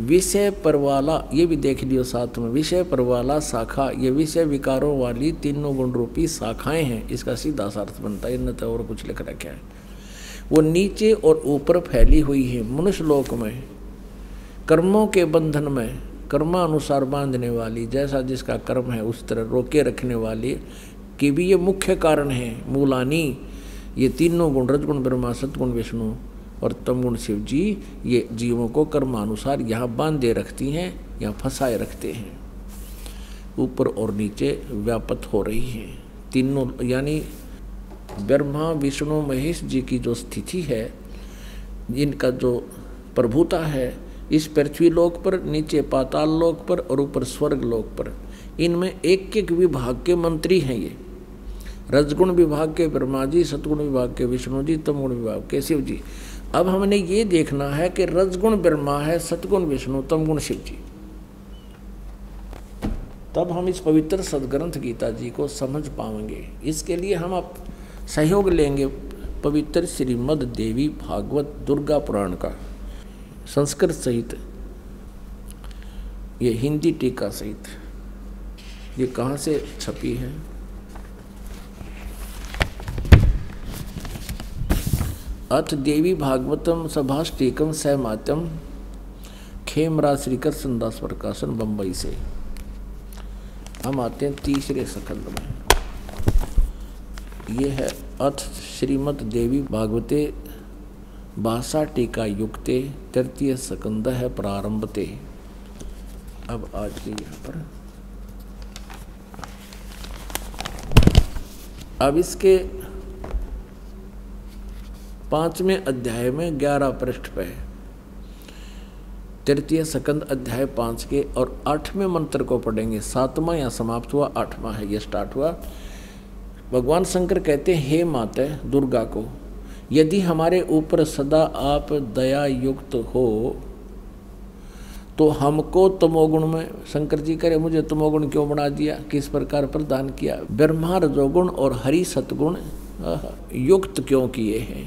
विषय परवाला, ये भी देख लियो साथ में, विषय परवाला शाखा, ये विषय विकारों वाली तीनों गुण रूपी शाखाएँ हैं। इसका सीधा अर्थ बनता है तो और कुछ लिख रखा है। वो नीचे और ऊपर फैली हुई है, मनुष्य लोक में। कर्मों के बंधन में कर्मानुसार बांधने वाली, जैसा जिसका कर्म है, उस तरह रोके रखने वाली के भी ये मुख्य कारण है। मूलानी, ये तीनों गुण, रजगुण, ब्रह्मा सतगुण विष्णु और तमगुण शिव जी, ये जीवों को कर्मानुसार यहाँ बांधे रखती हैं, यहाँ फंसाए रखते हैं। ऊपर और नीचे व्यापत हो रही हैं। तीनों, यानी ब्रह्मा, विष्णु, महेश जी की जो स्थिति है, इनका जो प्रभुता है इस पृथ्वी लोक पर, नीचे पाताल लोक पर और ऊपर स्वर्ग लोक पर। इनमें एक एक विभाग के मंत्री हैं ये। रजगुण विभाग के ब्रह्मा जी, सतगुण विभाग के विष्णु जी, तमगुण विभाग के शिव जी। अब हमने ये देखना है कि रजगुण ब्रह्मा है, सतगुण विष्णु, तमगुण शिव जी। तब हम इस पवित्र सदग्रंथ गीता जी को समझ पाएँगे। इसके लिए हम आप सहयोग लेंगे पवित्र श्रीमद देवी भागवत दुर्गा पुराण का। संस्कृत सहित, ये हिंदी टीका सहित, ये कहाँ से छपी है? अथ देवी भागवतम सभाष्टीकम सहमात्यम खेमराज श्रीकृष्ण दास प्रकाशन बम्बई से। हम आते हैं तीसरे सकंद में। ये है अथ श्रीमद देवी भागवते टीका युक्ते तृतीय सकंद है प्रारंभते। अब आज के यहाँ पर। अब इसके पाँचवें अध्याय में ग्यारह पृष्ठ पे तृतीय सकंद अध्याय पाँच के और आठवें मंत्र को पढ़ेंगे। सातवां या समाप्त हुआ, आठवां है, ये स्टार्ट हुआ। भगवान शंकर कहते हैं, हे माता, दुर्गा को यदि हमारे ऊपर सदा आप दया युक्त हो तो हमको तमोगुण में, शंकर जी करे, मुझे तमोगुण क्यों बना दिया? किस प्रकार प्रदान किया? ब्रह्मा रजोगुण और हरि सतगुण युक्त क्यों किए हैं?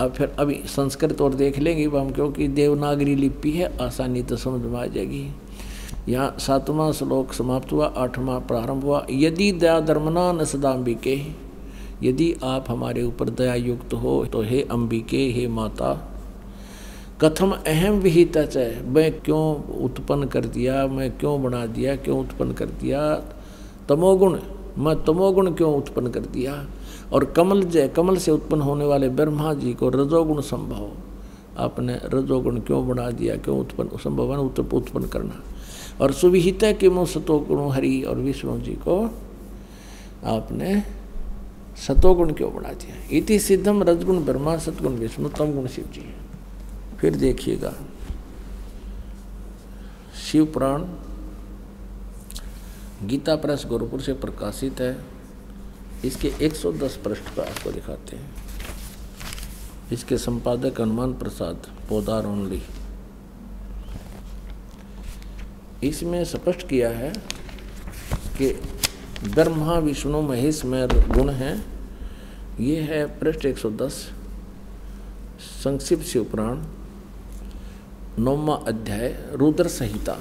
अब फिर अभी संस्कृत और देख लेंगे हम, क्योंकि देवनागरी लिपि है, आसानी तो समझ में आ जाएगी। यहाँ सातवां श्लोक समाप्त हुआ, आठवां प्रारंभ हुआ, यदि दया धर्मना न सदाम्बिके। यदि आप हमारे ऊपर दया युक्त हो तो हे अंबिके, हे माता, कथम अहम विहित है, मैं क्यों उत्पन्न कर दिया, मैं क्यों बना दिया, क्यों उत्पन्न कर दिया? तमोगुण, मैं तमोगुण क्यों उत्पन्न कर दिया? और कमल जय, कमल से उत्पन्न होने वाले ब्रह्मा जी को रजोगुण संभव। आपने रजोगुण क्यों बना दिया, क्यों उत्पन्न, संभव है उत्पन्न करना? और सुविहित के मुँह सतोगुण हरि और विष्णु जी को आपने सतोगुण क्यों बना दिया इति सिद्धम रजगुण ब्रह्मा सतगुण विष्णु, तम गुण शिव जी फिर देखिएगा शिव पुराण गीता प्रेस गोरखपुर से प्रकाशित है। इसके 110 पृष्ठ पर आपको दिखाते हैं। इसके संपादक हनुमान प्रसाद पोदार ओनली इसमें स्पष्ट किया है कि ब्रह्मा, विष्णु, महेश में गुण है। ये है पृष्ठ 110 संक्षिप्त शिव पुराण नौवा अध्याय, रुद्र संहिता।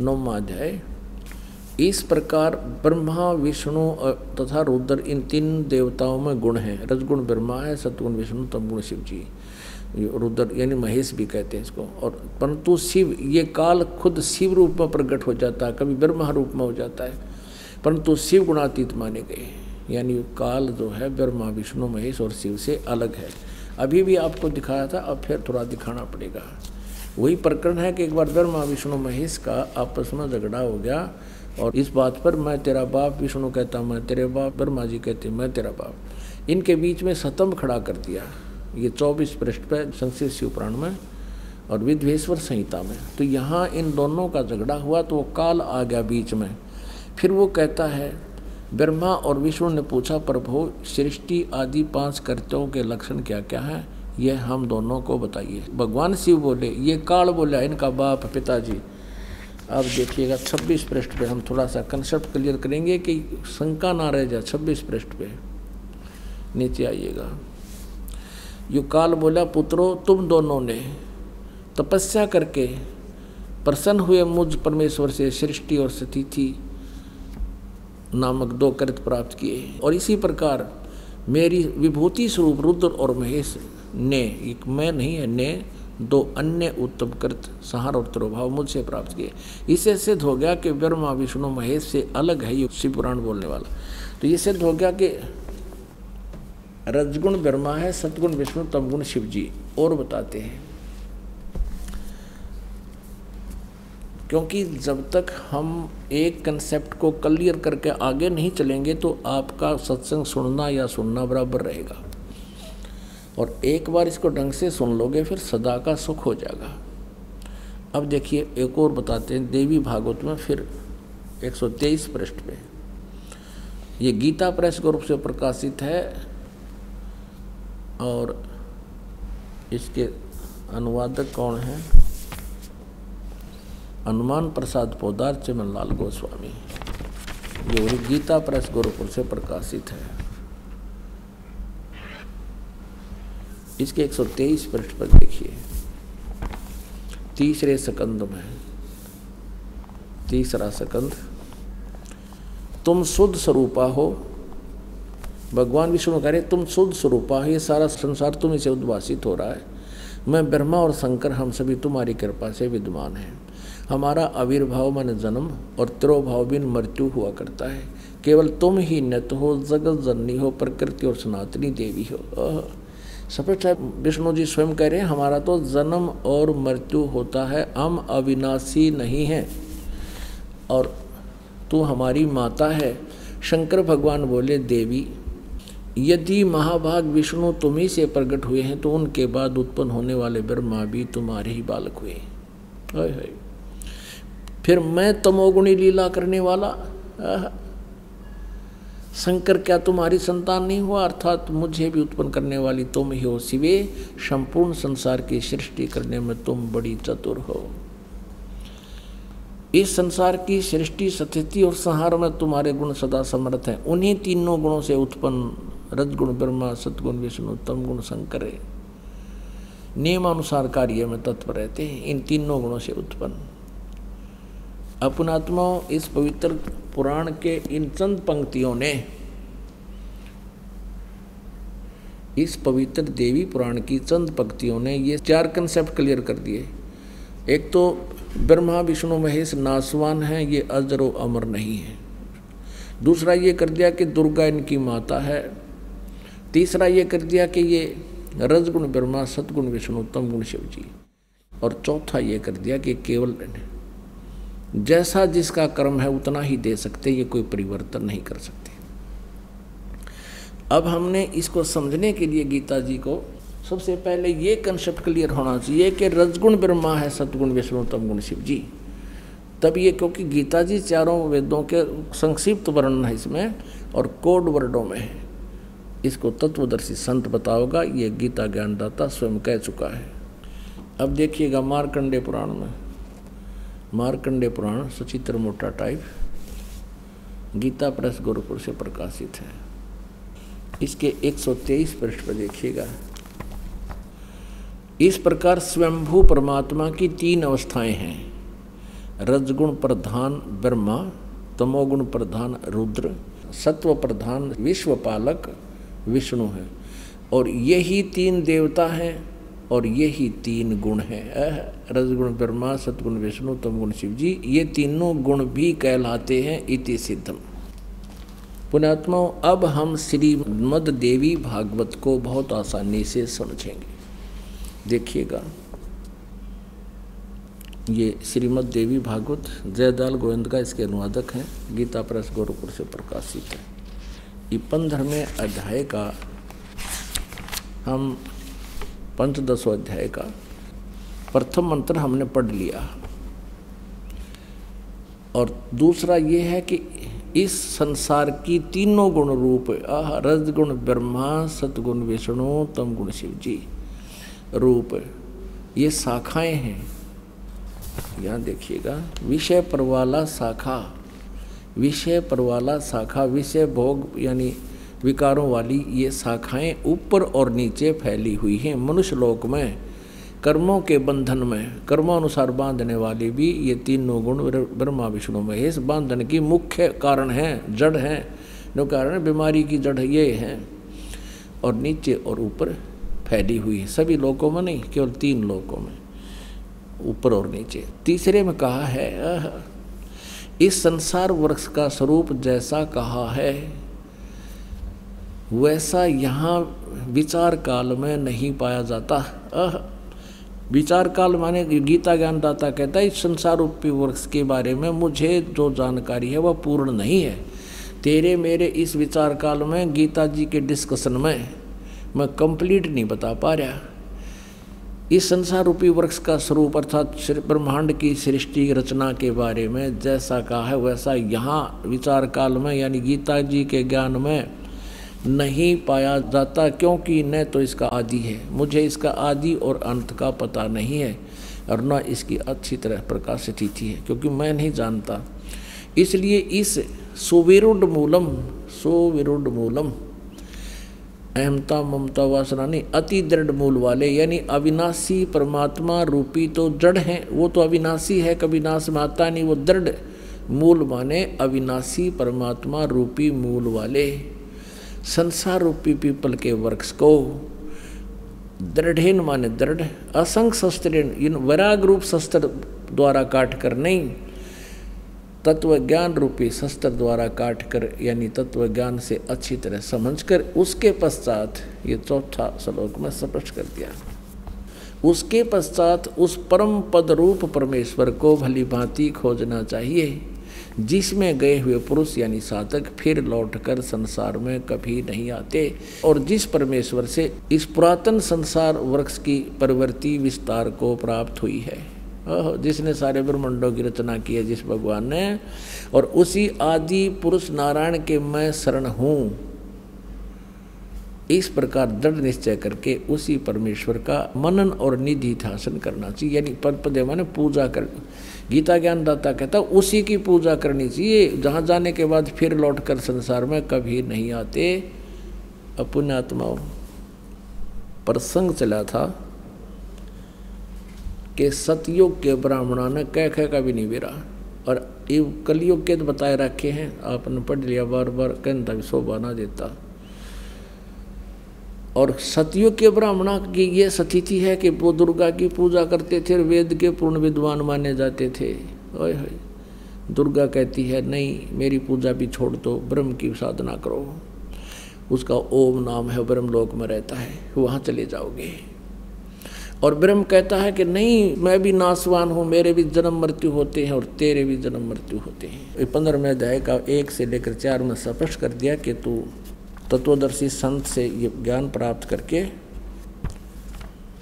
नौवा अध्याय, इस प्रकार ब्रह्मा, विष्णु तथा रुद्र इन तीन देवताओं में गुण है। रजगुण ब्रह्मा है, सतगुण विष्णु, तमगुण शिव जी रुद्र, यानी महेश भी कहते हैं इसको। और परंतु शिव, ये काल खुद शिव रूप में प्रकट हो जाता है, कभी ब्रह्मा रूप में हो जाता है। परंतु शिव गुणातीत माने गए यानी काल जो है, ब्रह्मा, विष्णु, महेश और शिव से अलग है। अभी भी आपको दिखाया था, अब फिर थोड़ा दिखाना पड़ेगा। वही प्रकरण है कि एक बार ब्रह्मा, विष्णु, महेश का आपस में झगड़ा हो गया और इस बात पर मैं तेरा बाप, विष्णु कहता मैं तेरे बाप, ब्रह्मा जी कहते मैं तेरा बाप। इनके बीच में सतम खड़ा कर दिया। ये चौबीस पृष्ठ पर संक्षिप्त शिव पुराण में, और विध्वेश्वर संहिता में। तो यहाँ इन दोनों का झगड़ा हुआ तो वो काल आ गया बीच में। फिर वो कहता है, ब्रह्मा और विष्णु ने पूछा, प्रभु, सृष्टि आदि पाँच कर्तव्यों के लक्षण क्या क्या हैं? ये हम दोनों को बताइए। भगवान शिव बोले, ये काल बोला, इनका बाप पिताजी। अब देखिएगा 26 पृष्ठ पे हम थोड़ा सा कंसेप्ट क्लियर करेंगे कि शंका ना रह जाए 26 पृष्ठ पे। नीचे आइएगा। युकाल बोला, पुत्रो, तुम दोनों ने तपस्या करके प्रसन्न हुए मुझ परमेश्वर से सृष्टि और स्थिति नामक दो कृत प्राप्त किए। और इसी प्रकार मेरी विभूति स्वरूप रुद्र और महेश ने, एक मैं नहीं है, ने दो अन्य उत्तम कृत, सहार और त्रोभाव मुझसे प्राप्त किए। इससे सिद्ध हो गया कि ब्रह्मा, विष्णु, महेश से अलग है ये शिव पुराण बोलने वाला। तो ये सिद्ध हो गया कि रजगुण ब्रह्मा है सतगुण विष्णु, तमगुण शिव जी और बताते हैं। क्योंकि जब तक हम एक कंसेप्ट को क्लियर करके आगे नहीं चलेंगे तो आपका सत्संग सुनना या सुनना बराबर रहेगा। और एक बार इसको ढंग से सुन लोगे, फिर सदा का सुख हो जाएगा। अब देखिए, एक और बताते हैं, देवी भागवत में फिर 123 पृष्ठ पे। ये गीता प्रेस के रूप से प्रकाशित है और इसके अनुवादक कौन हैं? हनुमान प्रसाद पोदार चमन लाल गोस्वामी। ये गीता प्रेस गोरखपुर से प्रकाशित है। इसके 123 पृष्ठ पर देखिए। तीसरे सकंद में। तीसरा सकंद। तुम शुद्ध स्वरूपा हो भगवान विष्णु कह रहे तुम शुद्ध स्वरूपा ये सारा संसार तुम्हें से उद्वासित हो रहा है। मैं ब्रह्मा और शंकर, हम सभी तुम्हारी कृपा से विद्वान हैं। हमारा आविर्भाव मन जन्म और त्रोभाव बिन मृत्यु हुआ करता है। केवल तुम ही नत हो, जगत जननी हो, प्रकृति और सनातनी देवी हो। स्पष्ट है विष्णु जी स्वयं कह रहे हैं, हमारा तो जन्म और मृत्यु होता है, हम अविनाशी नहीं हैं। और तू हमारी माता है। शंकर भगवान बोले, देवी यदि महाभाग विष्णु तुम्ही से प्रकट हुए हैं तो उनके बाद उत्पन्न होने वाले ब्रह्मा भी तुम्हारे ही बालक हुए। है फिर मैं तमोगुणी लीला करने वाला? शंकर, क्या तुम्हारी संतान नहीं हुआ? अर्थात मुझे भी उत्पन्न करने वाली तुम ही हो शिवे। संपूर्ण संसार की सृष्टि करने में तुम बड़ी चतुर हो। इस संसार की सृष्टि स्थिति और संहार में तुम्हारे गुण सदा समर्थ हैं। उन्हीं तीनों गुणों से उत्पन्न रजगुण ब्रह्मा सतगुण विष्णु तम गुण शंकर। नियमानुसार कार्य में तत्पर रहते हैं। इन तीनों गुणों से उत्पन्न। अपनात्मा इस पवित्र पुराण के इन चंद पंक्तियों ने इस पवित्र देवी पुराण की चंद पंक्तियों ने ये चार कंसेप्ट क्लियर कर दिए। एक तो ब्रह्मा, विष्णु, महेश नासवान है, ये अजर अमर नहीं है। दूसरा ये कर दिया कि दुर्गा इनकी माता है। तीसरा ये कर दिया कि ये रजगुण ब्रह्मा सतगुण विष्णु, उत्तम गुण शिव जी। और चौथा ये कर दिया कि केवल जैसा जिसका कर्म है, उतना ही दे सकते, ये कोई परिवर्तन नहीं कर सकते। अब हमने इसको समझने के लिए गीता जी को सबसे पहले ये कंसेप्ट क्लियर होना चाहिए कि रजगुण ब्रह्मा है सतगुण विष्णु तम गुण शिव जी। तब ये क्योंकि गीता जी चारों वेदों के संक्षिप्त वर्णन है इसमें और कोड वर्डों में है। इसको तत्वदर्शी संत बताओगा, ये गीता ज्ञानदाता स्वयं कह चुका है। अब देखिएगा मारकंडे पुराण में। मारकंडे पुराण सचित्र मोटा टाइप, गीता प्रेस गोरखपुर से प्रकाशित है। इसके 123 पृष्ठ पर देखिएगा। इस प्रकार स्वयंभू परमात्मा की तीन अवस्थाएँ हैं। रजगुण प्रधान ब्रह्मा, तमोगुण प्रधान रुद्र, सत्व प्रधान विश्वपालक विष्णु है। और यही तीन देवता हैं और यही तीन गुण हैं। रजगुण, ब्रह्मा, सतगुण, विष्णु, तमगुण शिव जी ये तीनों गुण भी कहलाते हैं इति सिद्धम। पुणात्मा अब हम श्रीमद देवी भागवत को बहुत आसानी से समझेंगे। देखिएगा। ये श्रीमद देवी भागवत जयदाल गोविंद का इसके अनुवादक हैं। गीता प्रेस गोरखपुर से प्रकाशित है। पंद्रहवें अध्याय का हम पंचदशो अध्याय का प्रथम मंत्र हमने पढ़ लिया। और दूसरा ये है कि इस संसार की तीनों गुण रूप रजगुण, ब्रह्मा सतगुण विष्णु, तम गुण शिव जी रूप, ये शाखाएँ हैं। यहाँ देखिएगा, विषय परवाला शाखा। विषय परवाला शाखा, विषय भोग यानी विकारों वाली ये शाखाएँ ऊपर और नीचे फैली हुई हैं। मनुष्य लोक में, कर्मों के बंधन में, कर्मानुसार बांधने वाले भी ये तीनों गुण ब्रह्मा, विष्णु, महेश बांधन की मुख्य कारण हैं, जड़ हैं। जो कारण बीमारी की जड़ ये है। और नीचे और ऊपर फैली हुई है। सभी लोगों में नहीं, केवल तीन लोगों में, ऊपर और नीचे। तीसरे में कहा है इस संसार वृक्ष का स्वरूप जैसा कहा है, वैसा यहाँ विचार काल में नहीं पाया जाता। विचार काल माने गीता ज्ञानदाता कहता है, इस संसार रूपी वृक्ष के बारे में मुझे जो जानकारी है वह पूर्ण नहीं है। तेरे मेरे इस विचार काल में गीता जी के डिस्कशन में मैं कंप्लीट नहीं बता पा रहा। इस संसार रूपी वृक्ष का स्वरूप अर्थात ब्रह्मांड की सृष्टि रचना के बारे में जैसा कहा है, वैसा यहाँ विचार काल में यानी गीता जी के ज्ञान में नहीं पाया जाता क्योंकि न तो इसका आदि है। मुझे इसका आदि और अंत का पता नहीं है और न इसकी अच्छी तरह प्रकाशित थी है, क्योंकि मैं नहीं जानता। इसलिए इस सुविरुद्ध मूलम सुविरुद्ध मूलम अहमता ममता वासना नहीं अति दृढ़ मूल वाले, यानी अविनाशी परमात्मा रूपी तो जड़ हैं, वो तो अविनाशी है, कभी नाश में आता नहीं, वो दृढ़ मूल माने अविनाशी परमात्मा रूपी मूल वाले। संसार रूपी पीपल के वृक्ष को दृढ़ माने दृढ़, असंग शस्त्र इन, वैराग रूप शस्त्र द्वारा काट कर नहीं तत्व ज्ञान रूपी शस्त्र द्वारा काट कर यानी तत्व ज्ञान से अच्छी तरह समझकर, उसके पश्चात, ये चौथा श्लोक में स्पष्ट कर दिया। उसके पश्चात उस परम पद रूप परमेश्वर को भली भांति खोजना चाहिए, जिसमें गए हुए पुरुष, यानी साधक, फिर लौटकर संसार में कभी नहीं आते, और जिस परमेश्वर से इस पुरातन संसार वृक्ष की प्रवृत्ति विस्तार को प्राप्त हुई है। जिसने सारे ब्रह्मंडों की रचना की है, जिस भगवान ने, और उसी आदि पुरुष नारायण के मैं शरण हूँ। इस प्रकार दृढ़ निश्चय करके उसी परमेश्वर का मनन और निधि ध्यासन करना चाहिए। यानी पद पदे माने पूजा कर, गीता ज्ञान दाता कहता, उसी की पूजा करनी चाहिए। जहाँ जाने के बाद फिर लौट कर संसार में कभी नहीं आते। अपुण्यात्माओं प्रसंग चला था। कि सतयुग के ब्राह्मणा ने कह कह का भी नहीं बेरा। और ये कलयुग के तो बताए रखे हैं, आपने पढ़ लिया बार बार कहता भी शोभा ना देता। और सतयुग के ब्राह्मणा की ये स्थिति है कि वो दुर्गा की पूजा करते थे और वेद के पूर्ण विद्वान माने जाते थे। ओए दुर्गा कहती है, नहीं, मेरी पूजा भी छोड़ दो, ब्रह्म की साधना करो। उसका ओम नाम है ब्रह्म लोक में रहता है, वहाँ चले जाओगे। और ब्रह्म कहता है कि नहीं, मैं भी नासवान हूँ, मेरे भी जन्म मृत्यु होते हैं और तेरे भी जन्म मृत्यु होते हैं। पंद्रहवें अध्याय का एक से लेकर चार में स्पष्ट कर दिया कि तू तत्वदर्शी संत से ये ज्ञान प्राप्त करके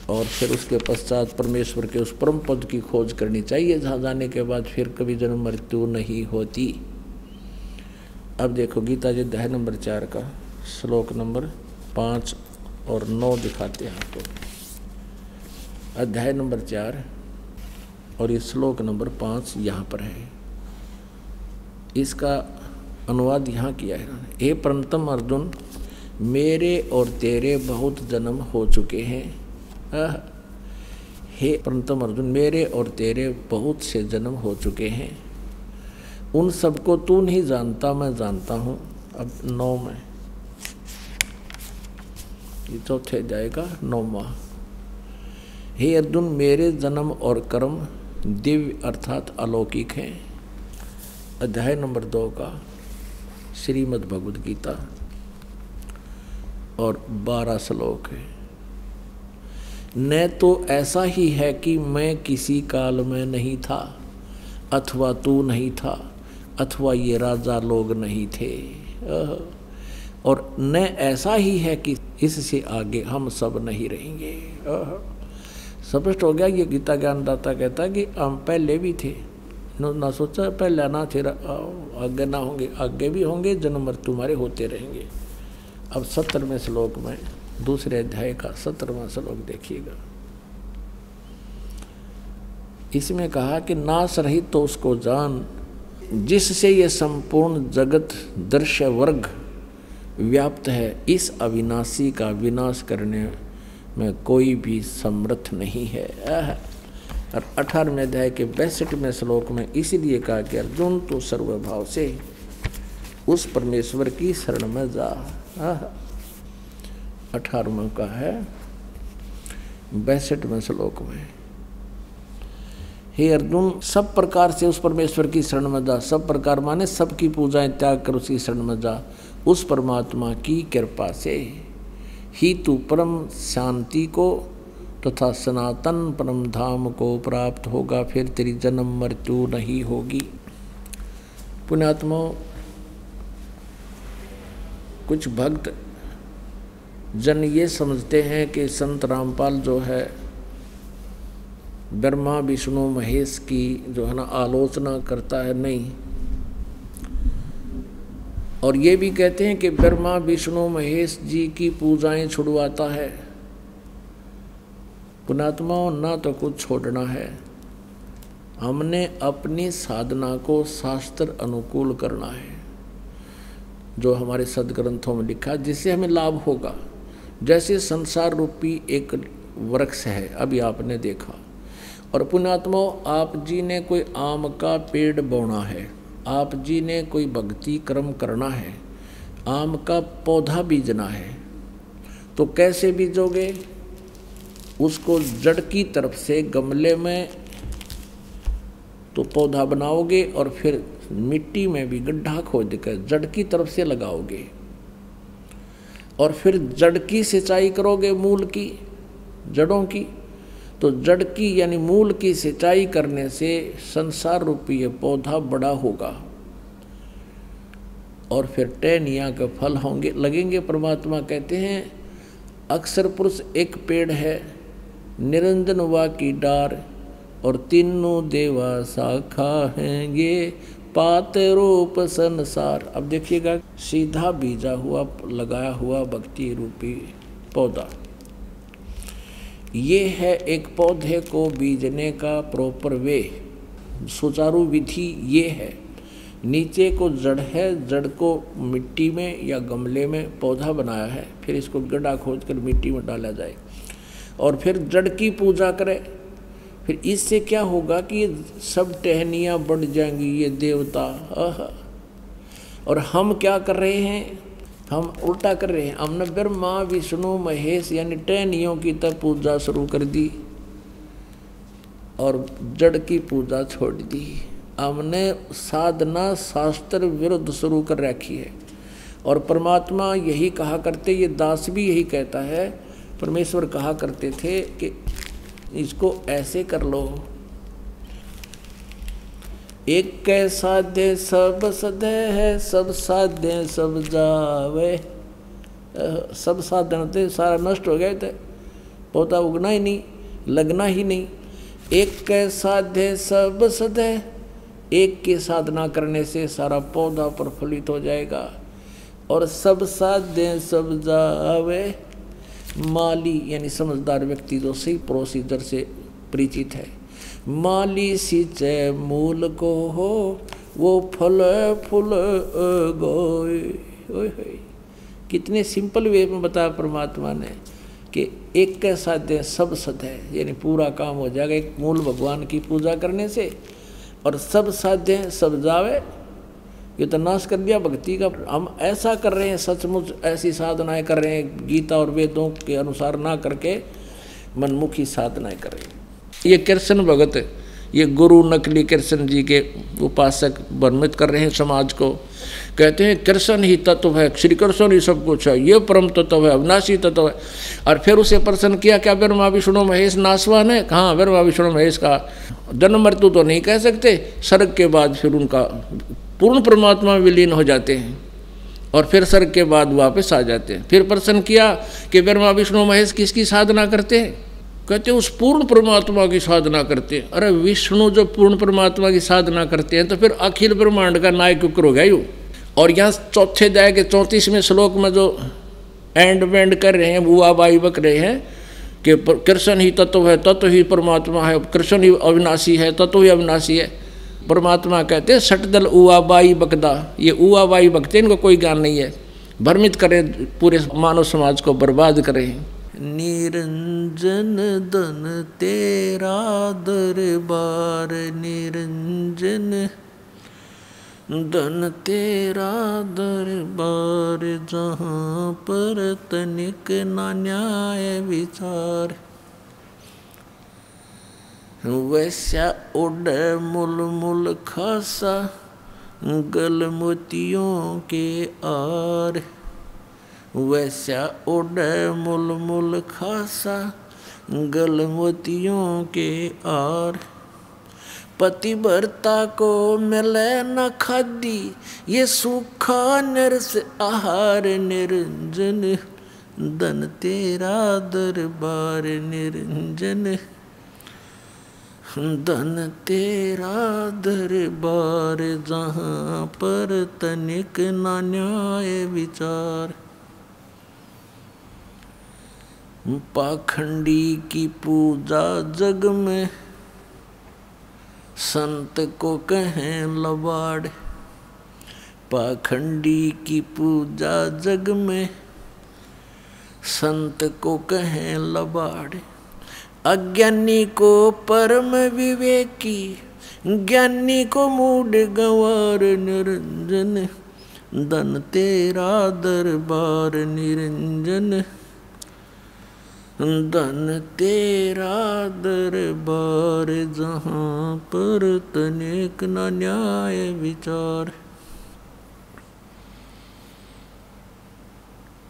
और फिर उसके पश्चात परमेश्वर के उस परम पद की खोज करनी चाहिए, जहाँ जाने के बाद फिर कभी जन्म मृत्यु नहीं होती। अब देखो गीता जी दह नंबर चार का श्लोक नंबर पाँच और नौ दिखाते हैं आपको। अध्याय नंबर चार और ये श्लोक नंबर पाँच यहाँ पर है। इसका अनुवाद यहाँ किया है हे परंतम अर्जुन, मेरे और तेरे बहुत जन्म हो चुके हैं। हे परंतम अर्जुन, मेरे और तेरे बहुत से जन्म हो चुके हैं। उन सबको तू नहीं जानता, मैं जानता हूँ। अब नौ में ये चौथे जाएगा नौवा। हे अर्जुन मेरे जन्म और कर्म दिव्य अर्थात अलौकिक हैं। अध्याय नंबर दो का श्रीमद् भगवद गीता और बारह श्लोक है। न तो ऐसा ही है कि मैं किसी काल में नहीं था, अथवा तू नहीं था, अथवा ये राजा लोग नहीं थे। और न ऐसा ही है कि इससे आगे हम सब नहीं रहेंगे। स्पष्ट हो गया, ये गीता ज्ञानदाता कहता कि हम पहले भी थे। ना सोचा पहले ना थे आगे ना होंगे, आगे भी होंगे, जन्म मृत्यु हमारे होते रहेंगे। अब सत्तरवें श्लोक में, दूसरे अध्याय का सत्तरवा श्लोक देखिएगा। इसमें कहा कि नाश रहित तो उसको जान, जिससे ये संपूर्ण जगत दृश्य वर्ग व्याप्त है, इस अविनाशी का विनाश करने में कोई भी समर्थ नहीं है। और अठारहवें अध्याय के बैसठवें श्लोक में इसीलिए कहा कि अर्जुन तो सर्वभाव से उस परमेश्वर की शरण में जा। अठारहवें का है बैसठवें श्लोक में। हे अर्जुन, सब प्रकार से उस परमेश्वर की शरण में जा। सब प्रकार माने सबकी पूजाएँ त्याग कर उसकी शरण में जा। उस परमात्मा की कृपा से। ही तू परम शांति को तथा सनातन परम धाम को प्राप्त होगा, फिर तेरी जन्म मृत्यु नहीं होगी। पुण्यात्मा कुछ भक्त जन ये समझते हैं कि संत रामपाल जो है, ब्रह्मा, विष्णु, महेश की जो है ना आलोचना करता है, नहीं। और ये भी कहते हैं कि ब्रह्मा विष्णु महेश जी की पूजाएँ छुड़वाता है। पुणात्माओं ना तो कुछ छोड़ना है। हमने अपनी साधना को शास्त्र अनुकूल करना है, जो हमारे सदग्रंथों में लिखा जिससे हमें लाभ होगा। जैसे संसार रूपी एक वृक्ष है, अभी आपने देखा। और पुणात्मा, आप जी ने कोई आम का पेड़ बोना है। आप जी ने कोई भक्ति कर्म करना है, आम का पौधा बीजना है तो कैसे बीजोगे? उसको जड़ की तरफ़ से गमले में तो पौधा बनाओगे और फिर मिट्टी में भी गड्ढा खोद कर जड़ की तरफ़ से लगाओगे। और फिर जड़ की सिंचाई करोगे मूल की, जड़ों की। तो जड़ की यानी मूल की सिंचाई करने से संसार रूपी ये पौधा बड़ा होगा। और फिर टहनिया के फल होंगे। लगेंगे परमात्मा, कहते हैं, अक्सर पुरुष एक पेड़ है, निरंजन वा की डार, और तीनों देवा शाखा हैं ये पात रूप संसार। अब देखिएगा, सीधा बीजा हुआ, लगाया हुआ भक्ति रूपी पौधा। ये है एक पौधे को बीजने का प्रॉपर वे सुचारू विधि ये है। नीचे को जड़ है, जड़ को मिट्टी में या गमले में पौधा बनाया है, फिर इसको गड्ढा खोद कर मिट्टी में डाला जाए। और फिर जड़ की पूजा करें। फिर इससे क्या होगा कि ये सब टहनियाँ बढ़ जाएँगी, ये देवता और हम क्या कर रहे हैं? हम उल्टा कर रहे हैं। हमने ब्रह्मा, विष्णु, महेश यानी टहनियों की तब पूजा शुरू कर दी और जड़ की पूजा छोड़ दी। हमने साधना शास्त्र विरुद्ध शुरू कर रखी है। और परमात्मा यही कहा करते, ये दास भी यही कहता है। परमेश्वर कहा करते थे कि इसको ऐसे कर लो। एक कै साध्य सब सदे है, सब साध्य सब जावे। सब साधन थे सारा नष्ट हो गए थे पौधा उगना ही नहीं, लगना ही नहीं। एक कै साध्य सब सदे एक की साधना करने से सारा पौधा प्रफुल्लित हो जाएगा और सब साधे सब जावे। माली यानी समझदार व्यक्ति जो सही प्रोसीजर से परिचित है। माली सिंचे मूल को हो वो फल फूल गोए। कितने सिंपल वे में बताया परमात्मा ने कि एक के साध्य सब सद है, यानी पूरा काम हो जाएगा एक मूल भगवान की पूजा करने से। और सब साध्य सब जावे, ये तो नाश कर दिया भक्ति का। हम ऐसा कर रहे हैं, सचमुच ऐसी साधनाएँ कर रहे हैं, गीता और वेदों के अनुसार ना करके मनमुखी साधनाएँ कर रहे हैं। ये कृष्ण भगत, ये गुरु नकली कृष्ण जी के उपासक वर्णित कर रहे हैं समाज को। कहते हैं, कृष्ण ही तत्व है, श्री कृष्ण ही सब कुछ है, ये परम तत्व है, अविनाशी तत्व है। और फिर उसे प्रश्न किया, क्या ब्रह्मा, विष्णु, महेश नासवान है? कहाँ ब्रह्मा, विष्णु, महेश का जन्म मृत्यु तो नहीं कह सकते सर्ग के बाद फिर उनका पूर्ण परमात्मा विलीन हो जाते हैं और फिर सर्ग के बाद वापस आ जाते हैं। फिर प्रश्न किया कि ब्रह्मा, विष्णु, महेश किसकी साधना करते हैं? कहते उस पूर्ण परमात्मा की साधना करते हैं। अरे, विष्णु जो पूर्ण परमात्मा की साधना करते हैं तो फिर अखिल ब्रह्मांड का नायक उक्र हो गया यू। और यहाँ चौथे दया के चौंतीसवें श्लोक में जो एंड वेंड कर रहे हैं, बुआ बाई बक रहे हैं, कि कृष्ण ही तत्व है, तत्व ही परमात्मा है, कृष्ण ही अविनाशी है, तत्व ही अविनाशी है। परमात्मा कहते हैं सटदल उआ बाई बकदा ये उआ बाई बकते इनको कोई ज्ञान नहीं है। भ्रमित करें, पूरे मानव समाज को बर्बाद करें। निरंजन धन तेरा दरबार, निरंजन धन तेरा दरबार, जहाँ पर तनिक ना न्याय विचार। वैसा उड़ मुल मुल खासा गल मोतियों के आर। वैसा उड़ मुल मुल खासा गलमतियों के आर। पतिव्रता को मिले न खादी, ये सूखा नरस आहार निरंजन। धन तेरा दरबार निरंजन। धन तेरा दरबार जहाँ पर तनिक न न्याय विचार। पाखंडी की पूजा जग में। संत को कहें लबाड़। पाखंडी की पूजा जग में। संत को कहें लबाड़। अज्ञानी को परम विवेकी। ज्ञानी को मूड गंवार निरंजन। धन तेरा दरबार निरंजन। धन तेरा दरबार जहाँ पर तनिक न न्याय विचार।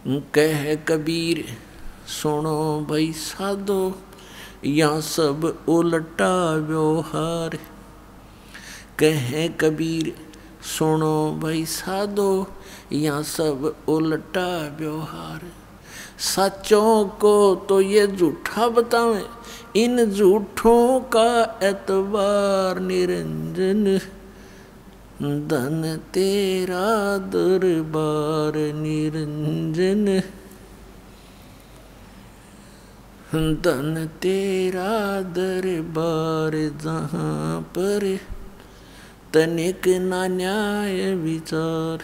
कह कबीर, सुनो भाई साधो या सब उल्टा व्यवहार। कह कबीर, सुनो भाई साधो या सब उल्टा व्यवहार। सच्चों को तो ये झूठा बतावें। इन झूठों का एतबार निरंजन, धन तेरा दरबार निरंजन। धन तेरा दरबार जहाँ पर, तनिक ना न्याय विचार।